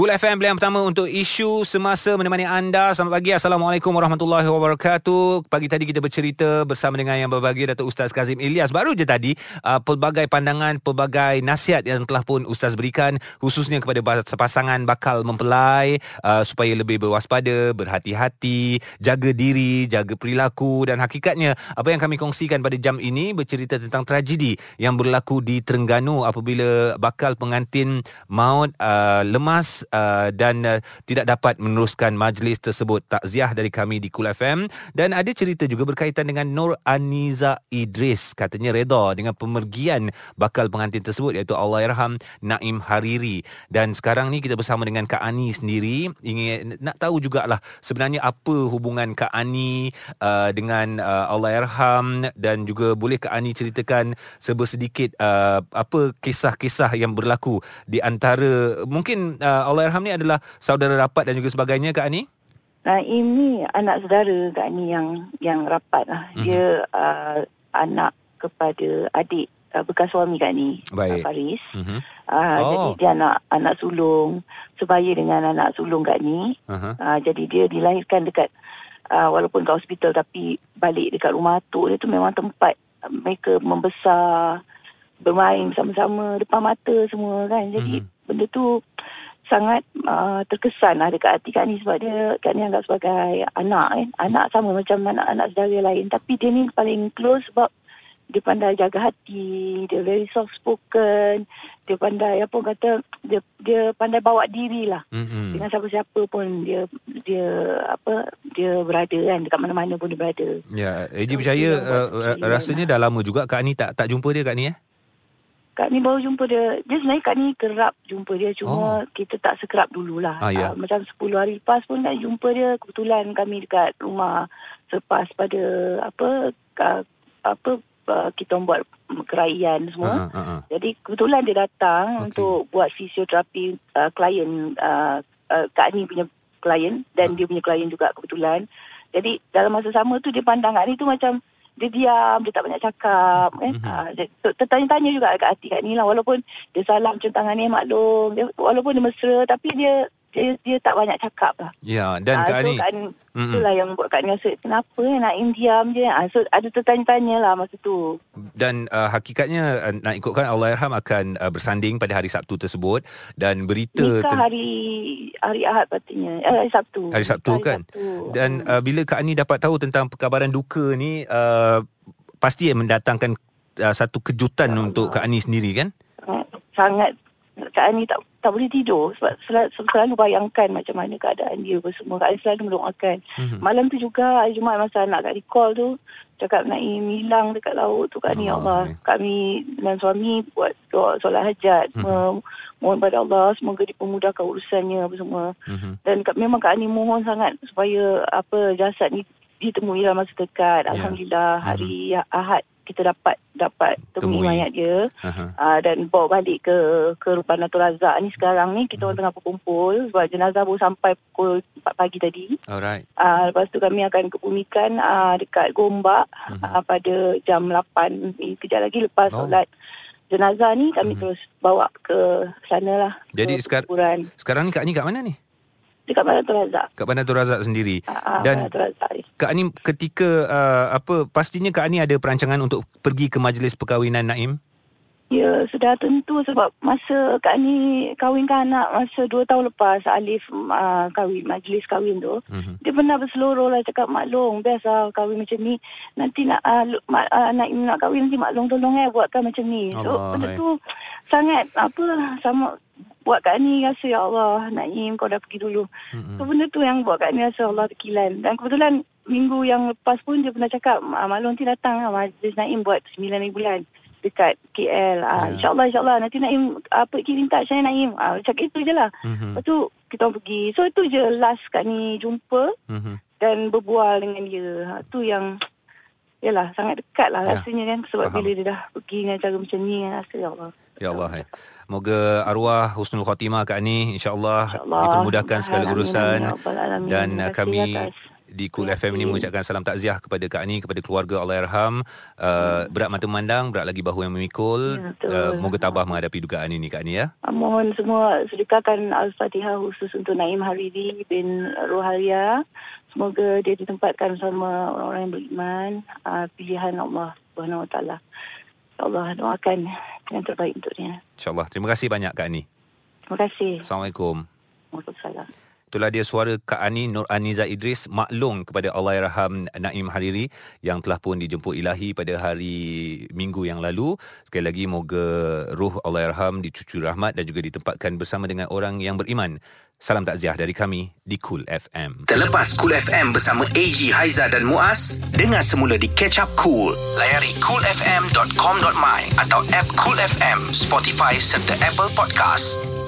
Cool FM pilihan pertama untuk isu semasa menemani anda. Selamat pagi. Assalamualaikum warahmatullahi wabarakatuh. Pagi tadi kita bercerita bersama dengan yang berbahagia Datuk Ustaz Kazim Ilyas. Baru je tadi uh, pelbagai pandangan, pelbagai nasihat yang telah pun Ustaz berikan khususnya kepada pasangan bakal mempelai uh, supaya lebih berwaspada, berhati-hati, jaga diri, jaga perilaku dan hakikatnya apa yang kami kongsikan pada jam ini bercerita tentang tragedi yang berlaku di Terengganu apabila bakal pengantin maut uh, lemas uh, dan uh, tidak dapat meneruskan majlis tersebut. Takziah dari kami di Kul FM dan ada cerita juga berkaitan dengan Nur Aniza Idris. Katanya reda dengan pemergian bakal pengantin tersebut iaitu Allahyarham Naim Hariri. Dan sekarang ni kita bersama dengan Kak Ani sendiri. Ingin nak tahu jugalah sebenarnya apa hubungan Kak Ani uh, dengan uh, Allahyarham dan juga boleh Kak Ani ceritakan sebersedikit uh, apa kisah-kisah yang berlaku di antara mungkin uh, Allahyarham ni adalah saudara rapat dan juga sebagainya Kak Ani? Naim ni anak saudara Kak Ani yang yang rapat lah. Mm-hmm. Dia uh, anak kepada adik uh, bekas suami Kak Ani, Baik. Faris. Mm-hmm. Uh, oh. Jadi dia anak anak sulung, sebaya dengan anak sulung Kak Ani. Uh-huh. Uh, jadi dia dilahirkan dekat uh, walaupun ke hospital tapi balik dekat rumah atuk dia tu memang tempat mereka membesar, bermain sama-sama depan mata semua kan. Jadi mm-hmm. benda tu sangat uh, terkesan lah dekat hati Kak Ni sebab dia Kak Ni anggap sebagai anak kan. Anak sama macam anak-anak saudara lain. Tapi dia ni paling close sebab dia pandai jaga hati, dia very soft spoken, dia pandai apa kata dia dia pandai bawa diri lah. Mm-hmm. Dengan siapa-siapa pun dia dia apa dia berada kan dekat mana-mana pun dia berada. Ya, Eji percaya uh, uh, rasanya lah. dah lama juga Kak Ni tak tak jumpa dia Kak Ni eh? Kak ni baru jumpa dia. Dia sebenarnya Kak ni kerap jumpa dia. Cuma oh. kita tak sekerap dululah. Ah, ya. uh, macam 10 hari lepas pun nak jumpa dia. Kebetulan kami dekat rumah selepas pada apa uh, apa uh, kita buat keraian semua. Uh, uh, uh. Jadi kebetulan dia datang okay. untuk buat fisioterapi uh, klien uh, uh, Kak ni punya klien dan uh. dia punya klien juga kebetulan. Jadi dalam masa sama tu dia pandang Kak ni tu macam dia diam, dia tak banyak cakap kan. Mm-hmm. Ha, tertanya-tanya juga kat hati kat ni lah. Walaupun dia salam cium tangan ni maklum. Dia, walaupun dia mesra tapi dia dia, dia tak banyak cakap lah. Ya, dan ha, Kak Ani. So, Kak Ani mm-hmm. itulah yang buat Kak Ani rasa, kenapa eh, nak diam je. Ha, so, ada tertanya-tanya lah masa tu. Dan uh, hakikatnya, uh, nak ikutkan Allah Irham akan uh, bersanding pada hari Sabtu tersebut. Dan berita... Nikah ten- hari hari Ahad patinya. Eh, hari Sabtu. Hari Sabtu hari kan? Sabtu. Dan uh, bila Kak Ani dapat tahu tentang perkabaran duka ni, uh, pasti mendatangkan uh, satu kejutan Allah. untuk Kak Ani sendiri kan? Sangat Kak Ani tak tak boleh tidur sebab selalu, selalu bayangkan macam mana keadaan dia semua. Kak Ani selalu mendoakan. Mm-hmm. Malam tu juga hari Jumaat masa anak Kak recall tu cakap Naim hilang dekat laut tu Kak Ani oh, Allah. Okay. Kami dengan suami buat doa solat hajat. Mm-hmm. Mohon pada Allah semoga dipermudahkan urusannya apa semua. Mm-hmm. Dan memang Kak Ani mohon sangat supaya apa jasad ni ditemui dalam masa dekat. Yeah. Alhamdulillah hari mm-hmm. Ahad kita dapat dapat temui, temui. mayat dia uh-huh. uh, dan bawa balik ke ke rumah Datuk Razak ni sekarang ni kita uh-huh. tengah berkumpul sebab jenazah baru sampai pukul 4 pagi tadi. Alright. Uh, lepas tu kami akan kebumikan uh, dekat Gombak uh-huh. uh, pada jam 8 ni kejap lagi lepas oh. solat jenazah ni kami uh-huh. terus bawa ke sana lah. Jadi sekar- sekarang ni Kak ni kat mana ni? Dekat Bandar Tun Razak. Kat Bandar Tun Razak sendiri. Uh, Dan Kak Ani ketika uh, apa pastinya Kak Ani ada perancangan untuk pergi ke majlis perkahwinan Naim? Ya, sudah tentu sebab masa Kak Ani kahwinkan anak masa dua tahun lepas Alif uh, kahwin, majlis kahwin tu. Uh-huh. Dia pernah berseluruh lah cakap maklum, biasa kahwin macam ni. Nanti nak uh, uh, Naim nak kahwin nanti maklum tolong eh buatkan macam ni. So, Allah, benda tu sangat apa sama buat kat ni rasa ya Allah Naim kau dah pergi dulu. Mm-hmm. So benda tu yang buat kat ni rasa Allah terkilan. Dan kebetulan minggu yang lepas pun dia pernah cakap ah, maklum nanti datang lah Majlis Naim buat 9 bulan dekat KL. Ah, yeah. InsyaAllah insyaAllah nanti Naim apa kirim tak saya Naim. Ah, cakap itu je lah. Mm-hmm. Lepas tu kita pergi. So itu je last kat ni jumpa mm-hmm. dan berbual dengan dia. Ha, tu yang Yalah sangat dekat lah ya. rasanya kan Sebab Faham. bila dia dah pergi dengan cara macam ni Rasa ya Allah Ya Allah ya. Moga arwah husnul khatimah Kak Ani insya-Allah insya dipermudahkan segala urusan ya dan kami di Cool FM ini mengucapkan salam takziah kepada Kak Ani kepada keluarga Allahyarham. Uh, berat mata memandang, berat lagi bahu yang memikul. Ya, uh, moga tabah menghadapi dugaan ini Kak Ani ya. Mohon semua sedekahkan Al-Fatihah khusus untuk Naim Hariri bin Rohalia. Semoga dia ditempatkan sama orang-orang yang beriman. Uh, pilihan Allah Subhanahu Wa Taala. Ya Allah doakan yang terbaik untuk dia. InsyaAllah. Terima kasih banyak Kak Ani. Terima kasih. Assalamualaikum. Waalaikumsalam. Itulah dia suara Kak Ani Nur Aniza Idris maklum kepada Allahyarham Naim Hariri yang telah pun dijemput ilahi pada hari Minggu yang lalu. Sekali lagi moga ruh Allahyarham dicucur rahmat dan juga ditempatkan bersama dengan orang yang beriman. Salam takziah dari kami di Cool FM. Terlepas Cool FM bersama AG Haiza dan Muaz, dengar semula di Catch Up Cool. Layari coolfm.com.my atau app Cool FM, Spotify serta Apple Podcast.